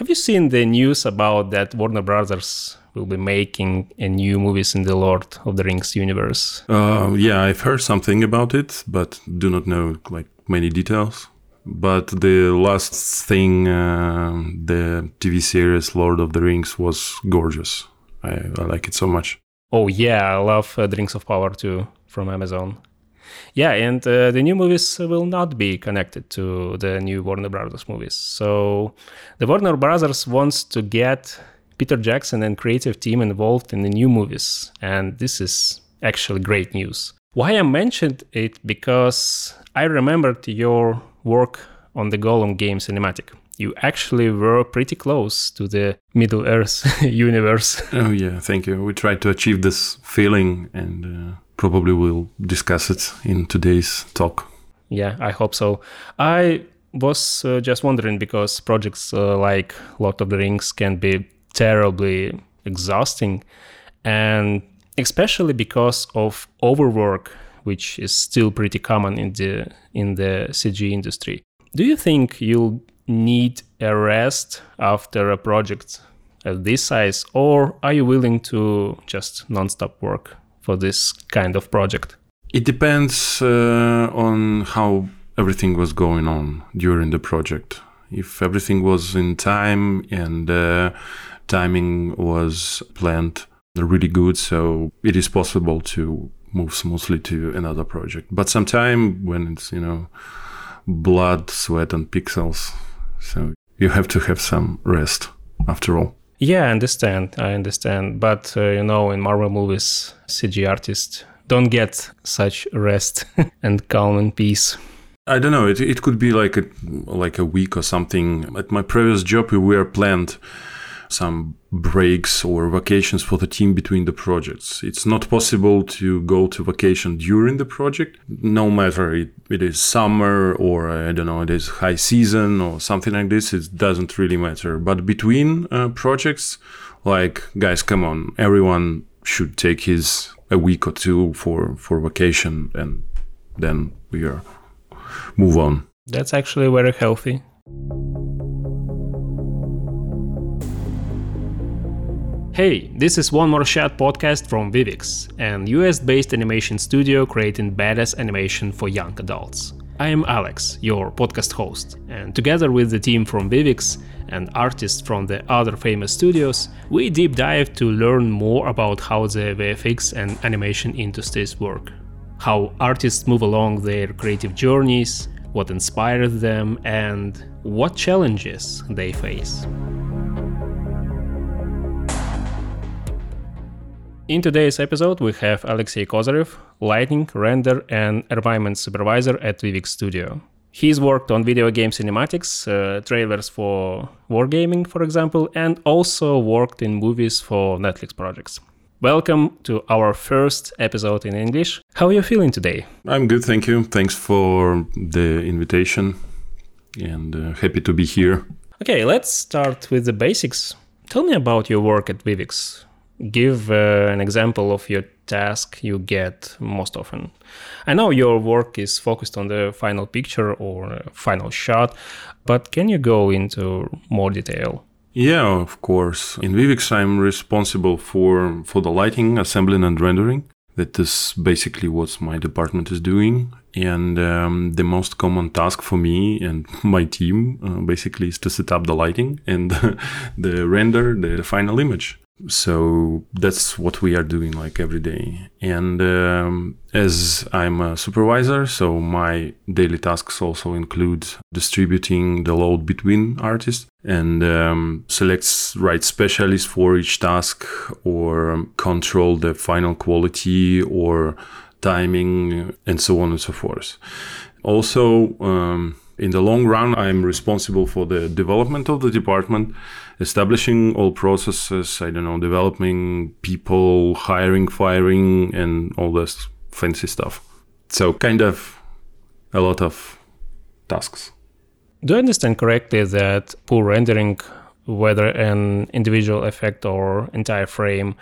Have you seen the news about that Warner Brothers will be making a new movies in the Lord of the Rings universe? Uh, yeah, I've heard something about it, but do not know like many details. But the last thing, uh, the TV series Lord of the Rings was gorgeous. I, I like it so much. Oh yeah, I love uh, the Rings of Power too from Amazon. Yeah, and uh, the new movies will not be connected to the new Warner Brothers movies. So the Warner Brothers wants to get Peter Jackson and creative team involved in the new movies, and this is actually great news. Why I mentioned it because I remembered your work on the Gollum game cinematic. You actually were pretty close to the Middle Earth universe. Oh yeah, thank you. We tried to achieve this feeling and. Uh probably we'll discuss it in today's talk. Yeah, I hope so. I was uh, just wondering because projects uh, like Lord of the Rings can be terribly exhausting, and especially because of overwork, which is still pretty common in the in the CG industry. Do you think you'll need a rest after a project at this size, or are you willing to just non-stop work? For this kind of project? It depends uh, on how everything was going on during the project. If everything was in time and uh, timing was planned really good, so it is possible to move smoothly to another project. But sometimes when it's, you know, blood, sweat, and pixels, so you have to have some rest after all. Yeah, I understand. I understand. But, uh, you know, in Marvel movies, CG artists don't get such rest and calm and peace. I don't know. It, it could be like a like a week or something. At my previous job, we were planned some breaks or vacations for the team between the projects. It's not possible to go to vacation during the project, no matter it, it is summer or I don't know, it is high season or something like this. It doesn't really matter. But between uh, projects, like guys, come on, everyone should take his a week or two for for vacation, and then we are move on. That's actually very healthy. Hey, this is One More Shot podcast from Vivix, an US based animation studio creating badass animation for young adults. I am Alex, your podcast host, and together with the team from Vivix and artists from the other famous studios, we deep dive to learn more about how the VFX and animation industries work, how artists move along their creative journeys, what inspires them, and what challenges they face. In today's episode, we have Alexey Kozyrev, lighting, render, and environment supervisor at Vivix Studio. He's worked on video game cinematics, uh, trailers for wargaming, for example, and also worked in movies for Netflix projects. Welcome to our first episode in English. How are you feeling today? I'm good, thank you. Thanks for the invitation and uh, happy to be here. Okay, let's start with the basics. Tell me about your work at Vivix give uh, an example of your task you get most often. I know your work is focused on the final picture or final shot, but can you go into more detail? Yeah, of course. In Vivix, I'm responsible for for the lighting, assembling, and rendering. That is basically what my department is doing. And um, the most common task for me and my team uh, basically is to set up the lighting and the render the final image so that's what we are doing like every day. And um, as i'm a supervisor so my daily tasks also include distributing the load between artists and um, selects right specialists for each task or control the final quality or timing and so on and so forth. Also um, in the long run i'm responsible for the development of the department establishing all processes, I don't know, developing people, hiring, firing, and all this fancy stuff. So, kind of a lot of tasks. Do I understand correctly that poor rendering, whether an individual effect or entire frame,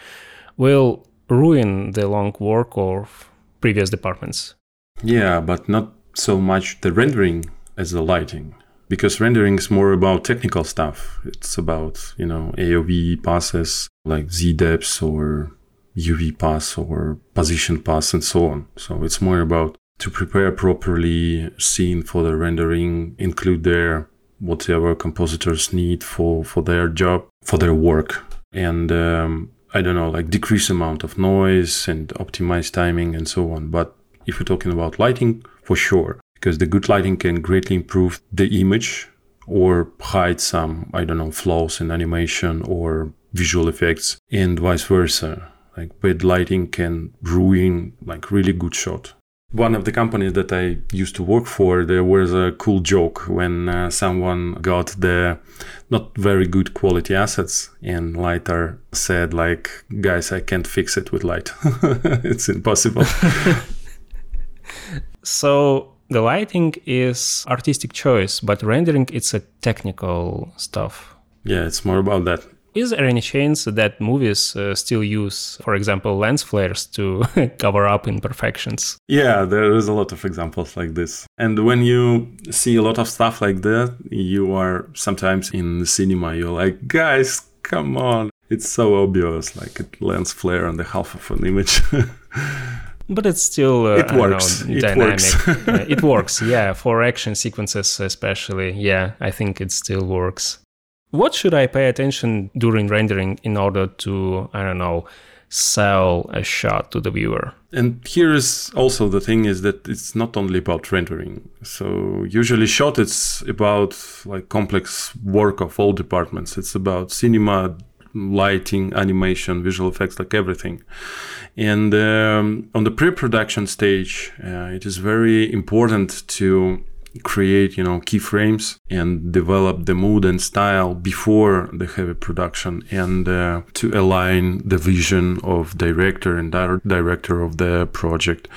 will ruin the long work of previous departments? Yeah, but not so much the rendering as the lighting because rendering is more about technical stuff. It's about, you know, AOV passes like Z depths or UV pass or position pass and so on. So it's more about to prepare properly scene for the rendering, include their whatever compositors need for, for their job, for their work. And um, I don't know, like decrease amount of noise and optimize timing and so on. But if we're talking about lighting, for sure, because the good lighting can greatly improve the image or hide some, I don't know, flaws in animation or visual effects and vice versa. Like bad lighting can ruin like really good shot. One of the companies that I used to work for, there was a cool joke when uh, someone got the not very good quality assets and lighter said like, guys, I can't fix it with light. it's impossible. so the lighting is artistic choice, but rendering it's a technical stuff. Yeah, it's more about that. Is there any chance that movies uh, still use, for example, lens flares to cover up imperfections? Yeah, there is a lot of examples like this. And when you see a lot of stuff like that, you are sometimes in the cinema, you're like, guys, come on. It's so obvious, like a lens flare on the half of an image. but it's still uh, it works know, dynamic it works. uh, it works yeah for action sequences especially yeah i think it still works what should I pay attention during rendering in order to, I don't know, sell a shot to the viewer? And here is also the thing is that it's not only about rendering. So usually shot it's about like complex work of all departments. It's about cinema, lighting, animation, visual effects, like everything. And um, on the pre-production stage, uh, it is very important to create you know keyframes and develop the mood and style before the heavy production and uh, to align the vision of director and director of the project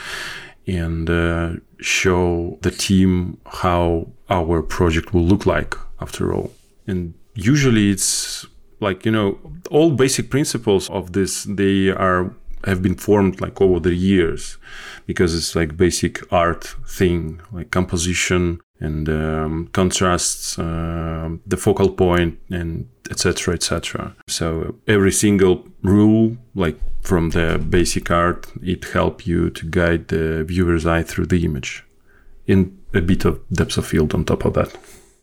and uh, show the team how our project will look like after all and usually it's like you know all basic principles of this they are have been formed like over the years because it's like basic art thing like composition and um, contrasts uh, the focal point and etc etc so every single rule like from the basic art it help you to guide the viewer's eye through the image in a bit of depth of field on top of that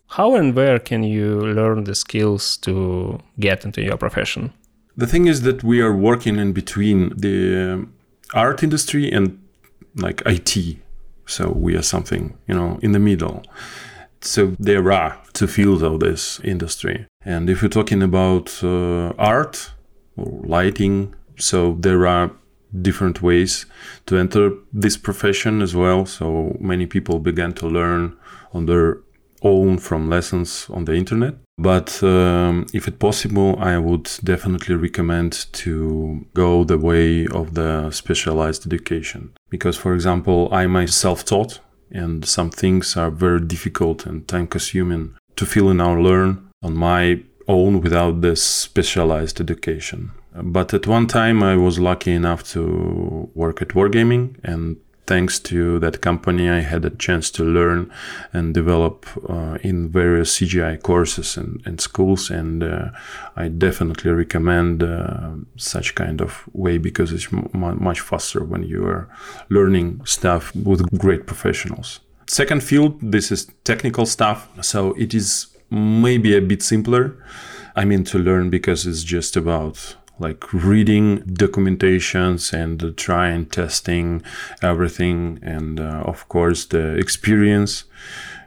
how and where can you learn the skills to get into your profession the thing is that we are working in between the art industry and like IT. So we are something, you know, in the middle. So there are two fields of this industry. And if you're talking about uh, art or lighting, so there are different ways to enter this profession as well. So many people began to learn on their own from lessons on the internet. But um, if it's possible, I would definitely recommend to go the way of the specialized education. Because, for example, I myself taught, and some things are very difficult and time consuming to fill in or learn on my own without the specialized education. But at one time, I was lucky enough to work at Wargaming and thanks to that company, I had a chance to learn and develop uh, in various CGI courses and, and schools. And uh, I definitely recommend uh, such kind of way because it's m- much faster when you are learning stuff with great professionals. Second field, this is technical stuff. So it is maybe a bit simpler. I mean, to learn because it's just about like reading documentations and trying testing everything and uh, of course the experience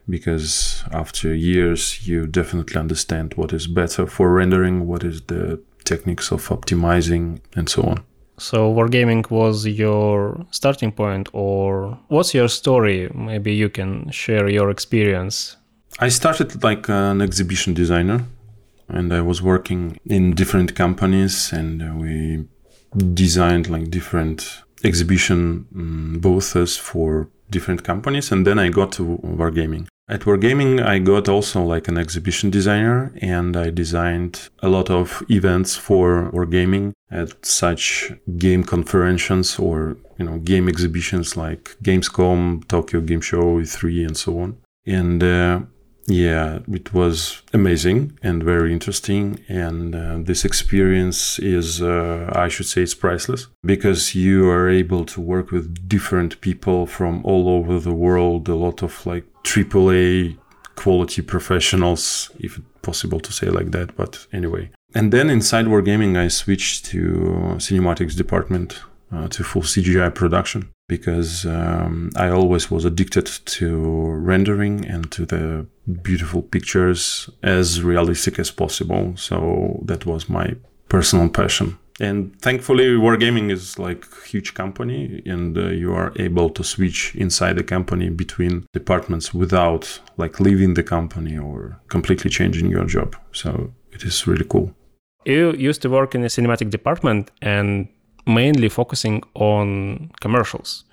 because after years you definitely understand what is better for rendering what is the techniques of optimizing and so on. So wargaming was your starting point or what's your story? Maybe you can share your experience. I started like an exhibition designer and I was working in different companies, and uh, we designed like different exhibition um, booths for different companies, and then I got to Wargaming. At Wargaming, I got also like an exhibition designer, and I designed a lot of events for Wargaming at such game conferences or you know game exhibitions like Gamescom, Tokyo Game Show, E3, and so on. And uh, Yeah, it was amazing and very interesting. And uh, this experience is, uh, I should say, it's priceless because you are able to work with different people from all over the world, a lot of like AAA quality professionals, if possible to say like that. But anyway. And then inside Wargaming, I switched to cinematics department uh, to full CGI production because um, I always was addicted to rendering and to the beautiful pictures as realistic as possible. So that was my personal passion. And thankfully, Wargaming is like a huge company, and uh, you are able to switch inside the company between departments without like leaving the company or completely changing your job. So it is really cool. You used to work in a cinematic department and mainly focusing on commercials,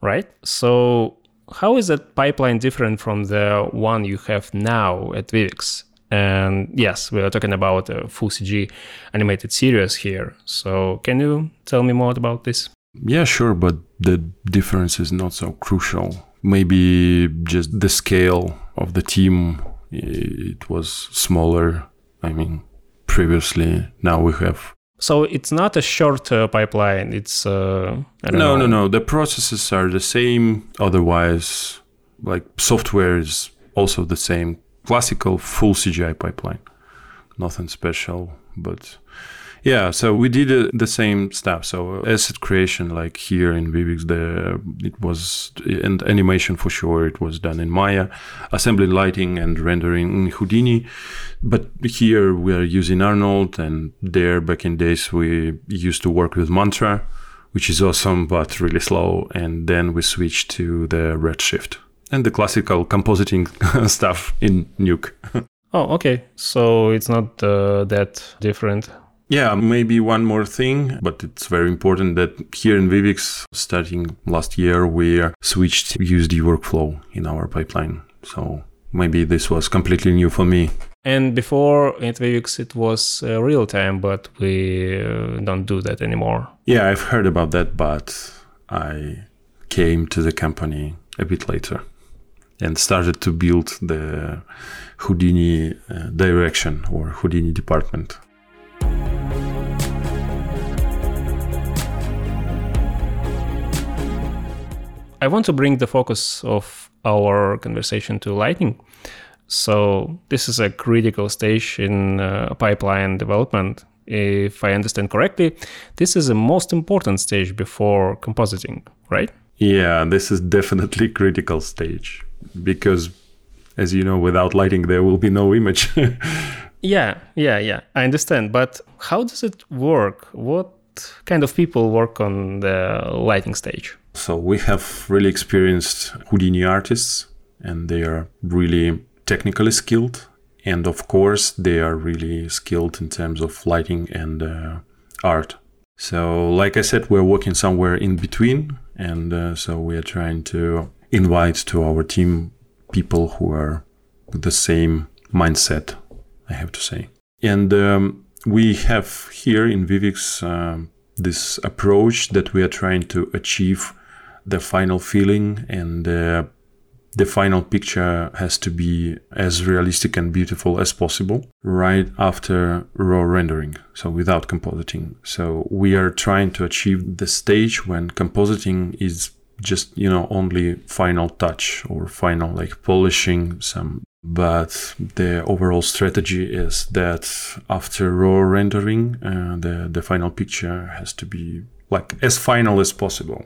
right? So how is that pipeline different from the one you have now at Vivix? And yes, we are talking about a full CG animated series here. So can you tell me more about this? Yeah, sure, but the difference is not so crucial. Maybe just the scale of the team it was smaller. I mean, previously now we have so it's not a short uh, pipeline. It's uh, no, know. no, no. The processes are the same. Otherwise, like software is also the same. Classical full CGI pipeline. Nothing special, but yeah, so we did uh, the same stuff. So asset creation, like here in Vivix, the it was and animation for sure. It was done in Maya, assembly, lighting, and rendering in Houdini. But here we are using Arnold, and there back in days we used to work with Mantra, which is awesome but really slow. And then we switched to the Redshift and the classical compositing stuff in Nuke. oh, okay. So it's not uh, that different. Yeah, maybe one more thing, but it's very important that here in Vivix, starting last year, we switched to USD workflow in our pipeline. So maybe this was completely new for me. And before at Vivix, it was uh, real time, but we uh, don't do that anymore. Yeah, I've heard about that, but I came to the company a bit later and started to build the Houdini uh, direction or Houdini department. I want to bring the focus of our conversation to lighting. So this is a critical stage in uh, pipeline development. If I understand correctly, this is the most important stage before compositing, right? Yeah, this is definitely critical stage because as you know without lighting there will be no image. yeah, yeah, yeah. I understand, but how does it work? What kind of people work on the lighting stage? So we have really experienced Houdini artists, and they are really technically skilled. And of course, they are really skilled in terms of lighting and uh, art. So, like I said, we're working somewhere in between. And uh, so we are trying to invite to our team people who are the same mindset, I have to say. And um, we have here in Vivix um, this approach that we are trying to achieve the final feeling and uh, the final picture has to be as realistic and beautiful as possible right after raw rendering so without compositing. So we are trying to achieve the stage when compositing is just you know only final touch or final like polishing some but the overall strategy is that after raw rendering uh, the the final picture has to be like as final as possible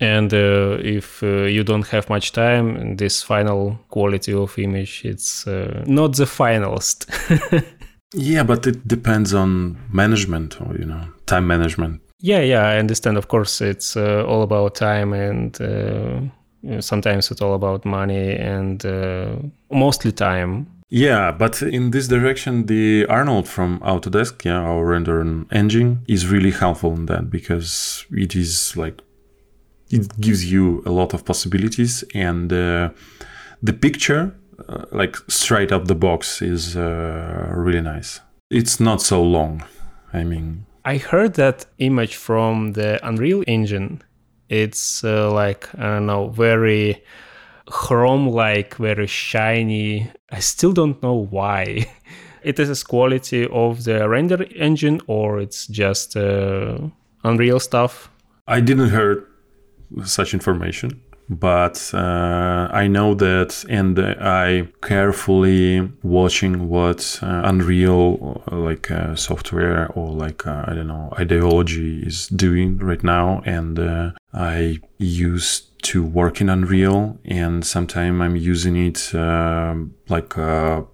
and uh, if uh, you don't have much time this final quality of image it's uh, not the finalist yeah but it depends on management or you know time management. Yeah yeah i understand. Of course it's uh, all about time and uh, sometimes it's all about money and uh, mostly time. Yeah, but in this direction, the Arnold from Autodesk, yeah, our rendering engine, is really helpful in that because it is like it gives you a lot of possibilities and uh, the picture uh, like straight up the box is uh, really nice it's not so long i mean i heard that image from the unreal engine it's uh, like i don't know very chrome like, very shiny. I still don't know why. it is a quality of the render engine or it's just uh, Unreal stuff. I didn't hear such information but uh, I know that, and I carefully watching what uh, Unreal, uh, like uh, software or like uh, I don't know ideology is doing right now, and uh, I used to work in Unreal, and sometimes I'm using it like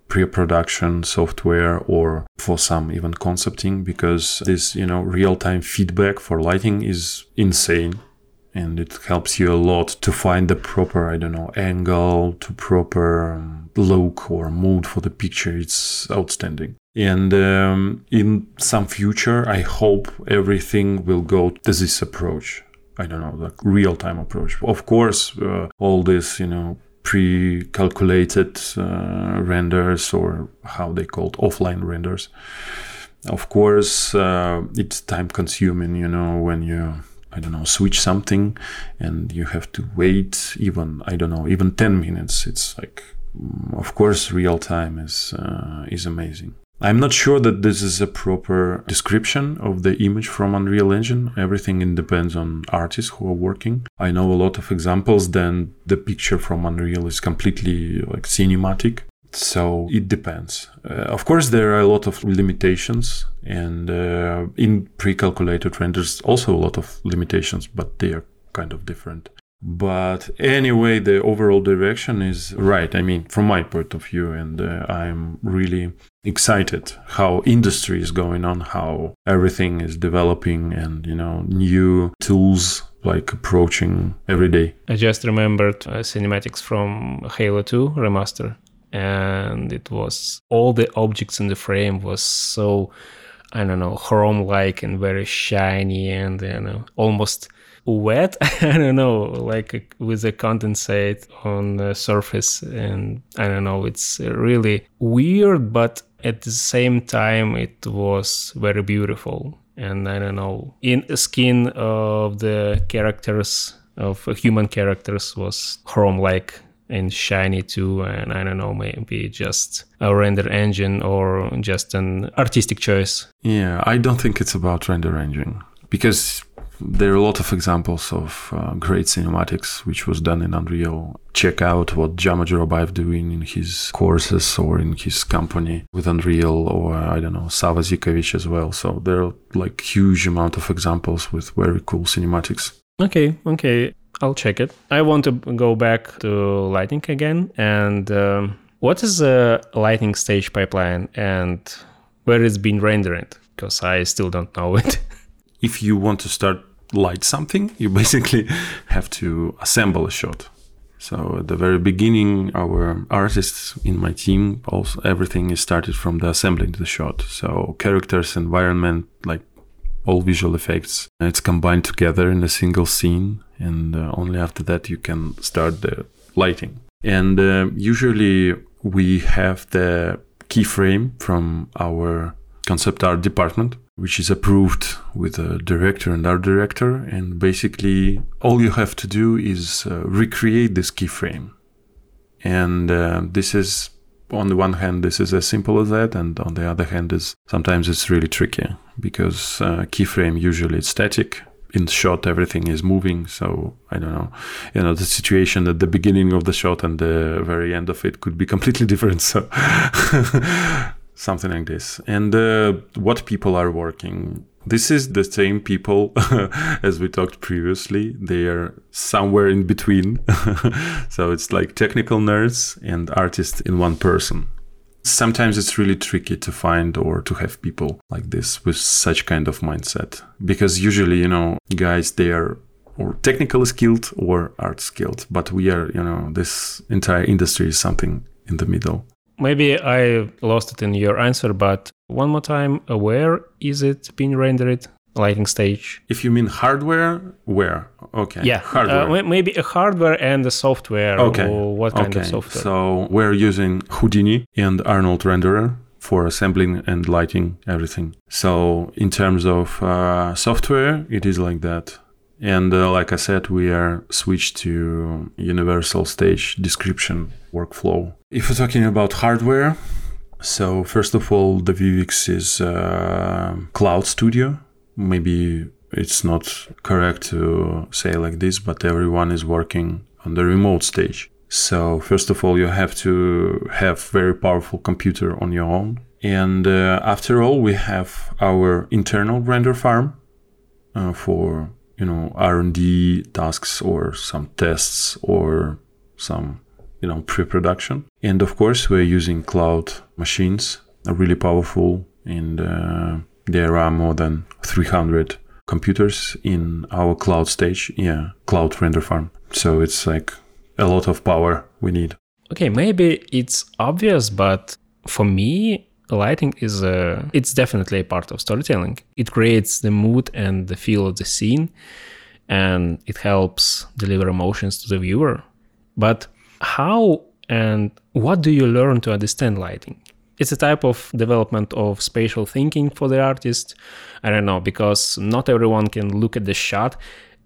pre-production software or for some even concepting because this you know real-time feedback for lighting is insane and it helps you a lot to find the proper i don't know angle to proper um, look or mood for the picture. It's outstanding. And um, in some future i hope everything will go to this approach. I don't know like real-time approach. Of course uh, all this you know pre-calculated uh, renders or how they called offline renders. Of course uh, it's time consuming you know when you I don't know, switch something and you have to wait even, I don't know, even 10 minutes. It's like, mm, of course, real time is, uh, is amazing. I'm not sure that this is a proper description of the image from Unreal Engine. Everything depends on artists who are working. I know a lot of examples, then the picture from Unreal is completely like cinematic. So it depends. Uh, of course, there are a lot of limitations, and uh, in pre-calculated renders, also a lot of limitations, but they are kind of different. But anyway, the overall direction is right. I mean, from my point of view, and uh, I'm really excited how industry is going on, how everything is developing, and you know, new tools like approaching every day. I just remembered uh, cinematics from Halo 2 remaster and it was all the objects in the frame was so I don't know chrome like and very shiny and you know almost wet I don't know like with a condensate on the surface. And I don't know it's really weird but at the same time it was very beautiful. And I don't know in skin of the characters of human characters was chrome like and shiny too and i don't know maybe just a render engine or just an artistic choice. Yeah i don't think it's about render engine because there are a lot of examples of uh, great cinematics which was done in unreal. Check out what Jama Jurabaev doing in his courses or in his company with unreal or i don't know Sava Zivkovic as well. So there are like huge amount of examples with very cool cinematics. Okay okay I'll check it. I want to go back to lighting again. And um, what is a lighting stage pipeline and where it's been rendered? Because I still don't know it. if you want to start light something, you basically have to assemble a shot. So at the very beginning, our artists in my team, also everything is started from the assembling the shot. So characters, environment, like all visual effects. It's combined together in a single scene, and uh, only after that you can start the lighting. And uh, usually we have the keyframe from our concept art department, which is approved with a director and art director. And basically, all you have to do is uh, recreate this keyframe. And uh, this is on the one hand, this is as simple as that, and on the other hand, is sometimes it's really tricky because uh, keyframe usually it's static. In shot, everything is moving. So I don't know, you know, the situation at the beginning of the shot and the very end of it could be completely different. So something like this. And uh, what people are working this is the same people as we talked previously. They are somewhere in between. so it's like technical nerds and artists in one person. Sometimes it's really tricky to find or to have people like this with such kind of mindset because usually, you know, guys, they are or technically skilled or art skilled, but we are, you know, this entire industry is something in the middle. Maybe I lost it in your answer, but one more time, where is it being rendered? Lighting stage. If you mean hardware, where? Okay. Yeah, hardware. Uh, maybe a hardware and a software. Okay. what kind okay. of software? So we're using Houdini and Arnold Renderer for assembling and lighting everything. So in terms of uh, software, it is like that. And uh, like I said, we are switched to universal stage description workflow. If we're talking about hardware, so first of all, the Vivix is uh, Cloud Studio. Maybe it's not correct to say like this, but everyone is working on the remote stage. So first of all, you have to have very powerful computer on your own. And uh, after all, we have our internal render farm uh, for you know R&D tasks or some tests or some you know pre-production. And of course, we're using cloud machines, are really powerful, and uh, there are more than 300 computers in our cloud stage. Yeah, cloud render farm. So it's like a lot of power we need. Okay, maybe it's obvious, but for me, lighting is a it's definitely a part of storytelling. It creates the mood and the feel of the scene and it helps deliver emotions to the viewer. But how and what do you learn to understand lighting? It's a type of development of spatial thinking for the artist. I don't know, because not everyone can look at the shot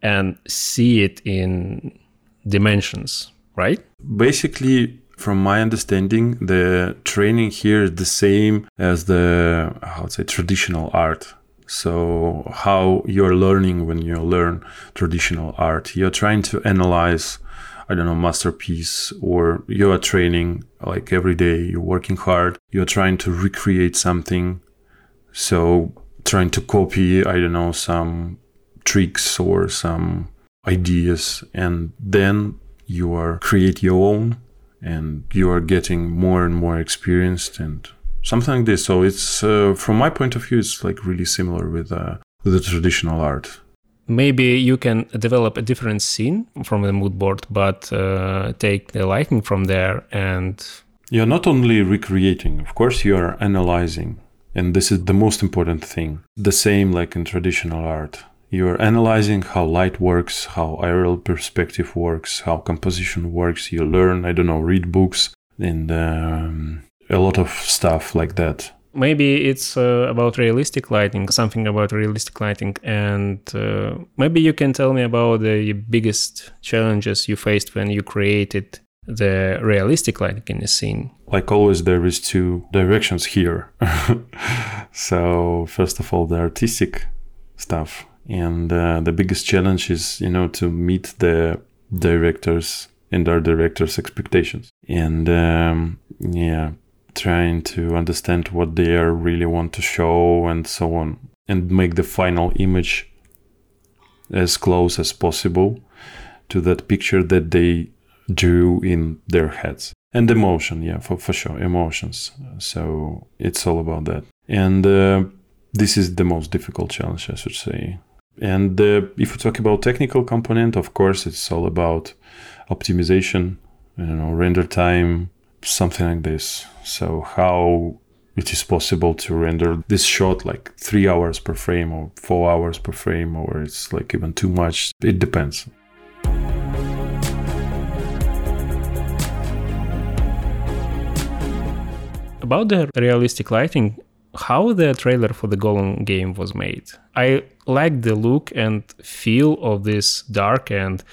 and see it in dimensions, right? Basically, from my understanding, the training here is the same as the how to say traditional art. So how you're learning when you learn traditional art, you're trying to analyze, I don't know, masterpiece, or you are training like every day. You're working hard. You're trying to recreate something. So trying to copy, I don't know, some tricks or some ideas, and then you are create your own and you are getting more and more experienced and something like this so it's uh, from my point of view it's like really similar with, uh, with the traditional art maybe you can develop a different scene from the mood board but uh, take the lighting from there and you're not only recreating of course you are analyzing and this is the most important thing the same like in traditional art you're analyzing how light works, how aerial perspective works, how composition works. You learn, I don't know, read books and um, a lot of stuff like that. Maybe it's uh, about realistic lighting, something about realistic lighting. And uh, maybe you can tell me about the biggest challenges you faced when you created the realistic lighting in the scene. Like always, there is two directions here. so, first of all, the artistic stuff and uh, the biggest challenge is you know to meet the directors and our directors expectations and um, yeah trying to understand what they really want to show and so on and make the final image as close as possible to that picture that they drew in their heads. And emotion yeah for, for sure emotions. So it's all about that. And uh, this is the most difficult challenge i should say. And uh, if we talk about technical component, of course, it's all about optimization, you know, render time, something like this. So how it is possible to render this shot like three hours per frame or four hours per frame, or it's like even too much. It depends. About the realistic lighting, how the trailer for the Gollum game was made. I like the look and feel of this dark and,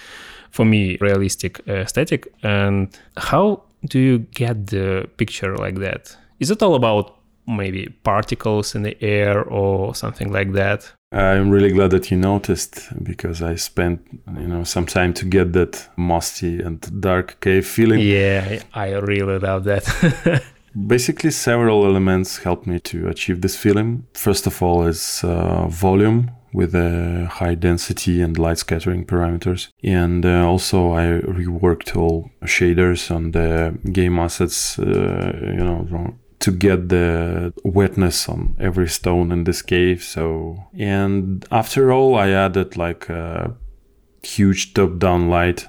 for me, realistic uh, aesthetic. And how do you get the picture like that? Is it all about maybe particles in the air or something like that? I'm really glad that you noticed because I spent you know some time to get that musty and dark cave feeling. Yeah, I really love that. Basically, several elements helped me to achieve this feeling. First of all, is uh, volume with a high density and light scattering parameters. And uh, also, I reworked all shaders on the game assets, uh, you know, to get the wetness on every stone in this cave. So, and after all, I added like a huge top down light,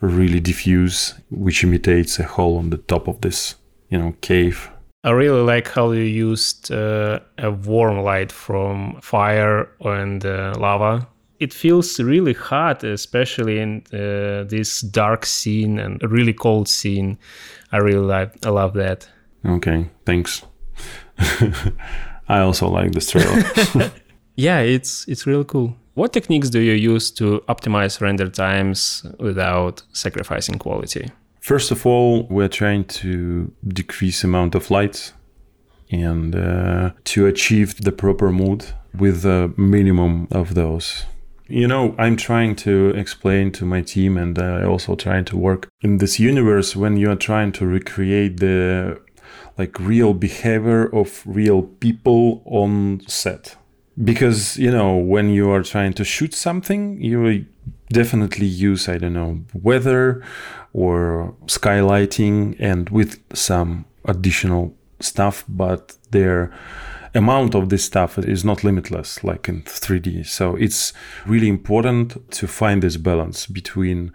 really diffuse, which imitates a hole on the top of this you know cave I really like how you used uh, a warm light from fire and uh, lava. It feels really hot, especially in uh, this dark scene and a really cold scene. I really like. I love that. Okay, thanks. I also like this trailer. yeah, it's it's really cool. What techniques do you use to optimize render times without sacrificing quality? First of all, we're trying to decrease amount of lights and uh, to achieve the proper mood with the minimum of those. You know, I'm trying to explain to my team and uh, also trying to work in this universe when you are trying to recreate the like real behavior of real people on set. Because, you know, when you are trying to shoot something, you definitely use, I don't know, weather or skylighting and with some additional stuff, but their amount of this stuff is not limitless like in 3D. So it's really important to find this balance between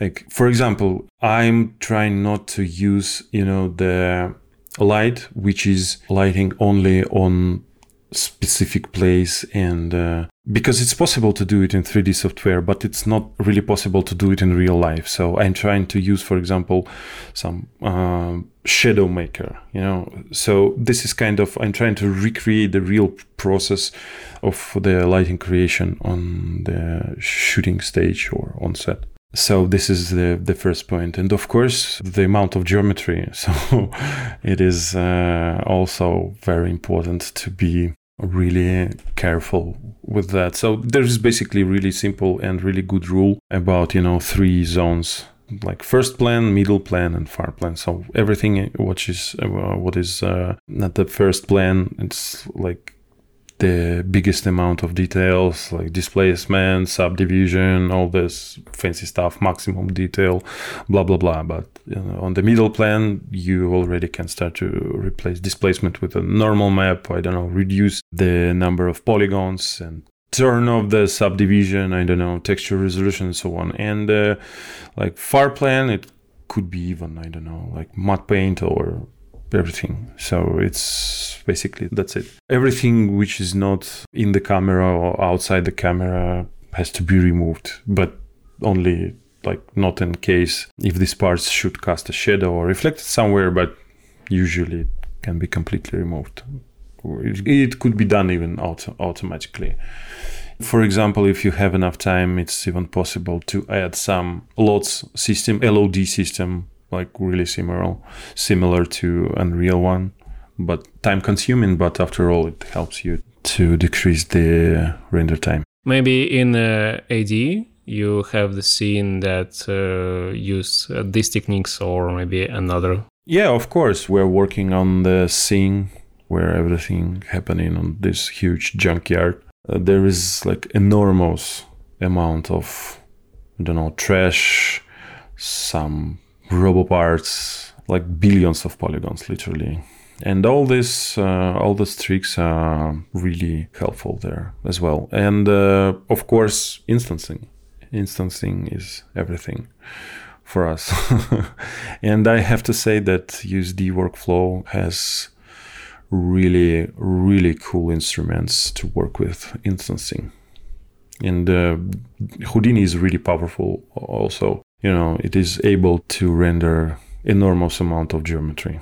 like for example, I'm trying not to use, you know, the light which is lighting only on specific place and uh, because it's possible to do it in 3D software, but it's not really possible to do it in real life. So I'm trying to use, for example, some uh, shadow maker, you know. So this is kind of I'm trying to recreate the real process of the lighting creation on the shooting stage or on set. So this is the the first point, and of course the amount of geometry. So it is uh, also very important to be really careful with that. So there's basically really simple and really good rule about you know three zones like first plan, middle plan, and far plan. So everything which is uh, what is uh, not the first plan, it's like the biggest amount of details like displacement, subdivision, all this fancy stuff, maximum detail, blah blah blah. But you know, on the middle plan, you already can start to replace displacement with a normal map. I don't know, reduce the number of polygons and turn off the subdivision. I don't know, texture resolution and so on. And uh, like far plan, it could be even I don't know, like matte paint or everything. So it's basically that's it. Everything which is not in the camera or outside the camera has to be removed, but only like not in case if these parts should cast a shadow or reflect somewhere, but usually it can be completely removed. It could be done even auto- automatically. For example, if you have enough time, it's even possible to add some LODS system, LOD system like really similar similar to Unreal one, but time consuming. But after all, it helps you to decrease the render time. Maybe in uh, AD you have the scene that uh, use uh, these techniques or maybe another. Yeah, of course. We're working on the scene where everything happening on this huge junkyard. Uh, there is like enormous amount of I don't know trash, some robo parts, like billions of polygons, literally. And all this, uh, all these tricks are really helpful there as well. And uh, of course, instancing. Instancing is everything for us. and I have to say that USD workflow has really, really cool instruments to work with instancing. And uh, Houdini is really powerful also you know it is able to render enormous amount of geometry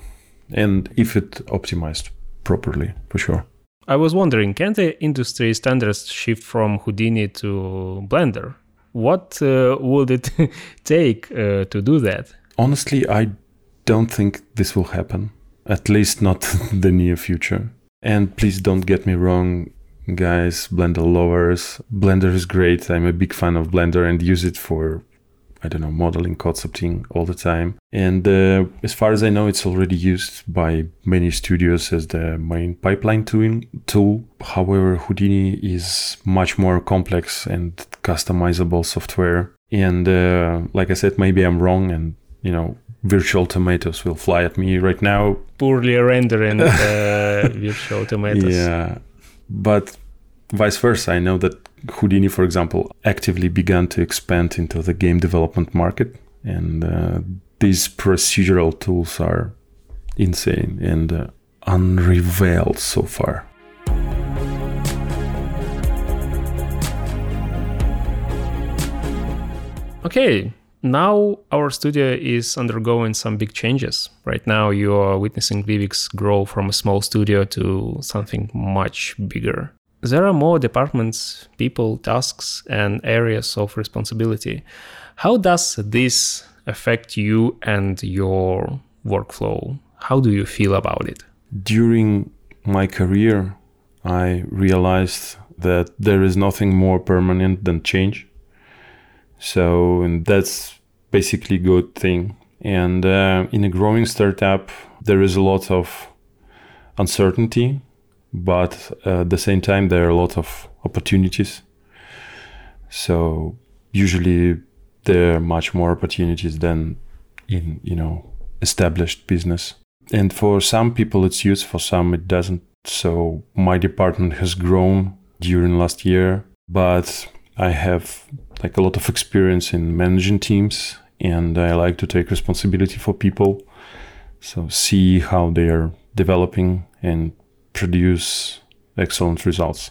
and if it optimized properly for sure. I was wondering can the industry standards shift from houdini to blender? What uh, would it take uh, to do that? Honestly i don't think this will happen at least not the near future. And please don't get me wrong guys blender lovers. Blender is great. I'm a big fan of blender and use it for I don't know, modeling, concepting all the time. And uh, as far as I know, it's already used by many studios as the main pipeline tool. However, Houdini is much more complex and customizable software. And uh, like I said, maybe I'm wrong, and you know, virtual tomatoes will fly at me right now. Poorly rendering uh, virtual tomatoes. Yeah, but vice versa. I know that Houdini, for example, actively began to expand into the game development market, and uh, these procedural tools are insane and uh, unrevealed so far. Okay, now our studio is undergoing some big changes. Right now, you are witnessing Vivix grow from a small studio to something much bigger. There are more departments, people, tasks, and areas of responsibility. How does this affect you and your workflow? How do you feel about it? During my career, I realized that there is nothing more permanent than change. So, and that's basically a good thing. And uh, in a growing startup, there is a lot of uncertainty, but uh, at the same time, there are a lot of opportunities. So usually there are much more opportunities than in you know established business. And for some people it's used, for some it doesn't. So my department has grown during last year, but I have like a lot of experience in managing teams and I like to take responsibility for people. So see how they are developing and produce excellent results.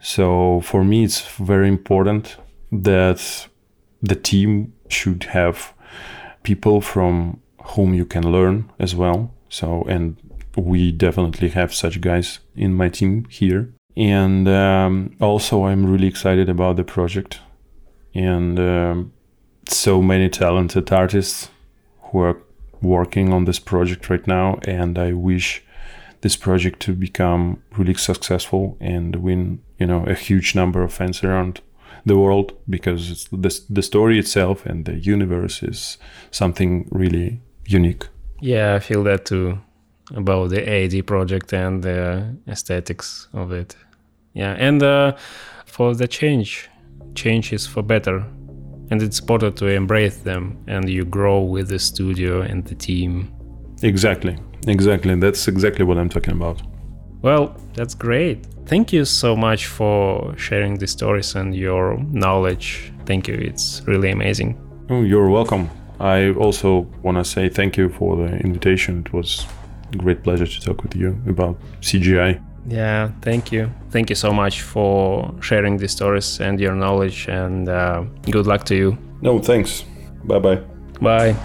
So for me, it's very important that the team should have people from whom you can learn as well. So, and we definitely have such guys in my team here. And um, also, I'm really excited about the project and um, so many talented artists who are working on this project right now. And I wish this project to become really successful and win, you know, a huge number of fans around the world because it's the, the story itself and the universe is something really unique. Yeah, I feel that too about the AD project and the aesthetics of it. Yeah, and uh, for the change, change is for better. And it's important to embrace them and you grow with the studio and the team. Exactly. Exactly. That's exactly what I'm talking about. Well, that's great. Thank you so much for sharing the stories and your knowledge. Thank you. It's really amazing. Oh, you're welcome. I also want to say thank you for the invitation. It was a great pleasure to talk with you about CGI. Yeah, thank you. Thank you so much for sharing the stories and your knowledge, and uh, good luck to you. No, thanks. Bye-bye. Bye.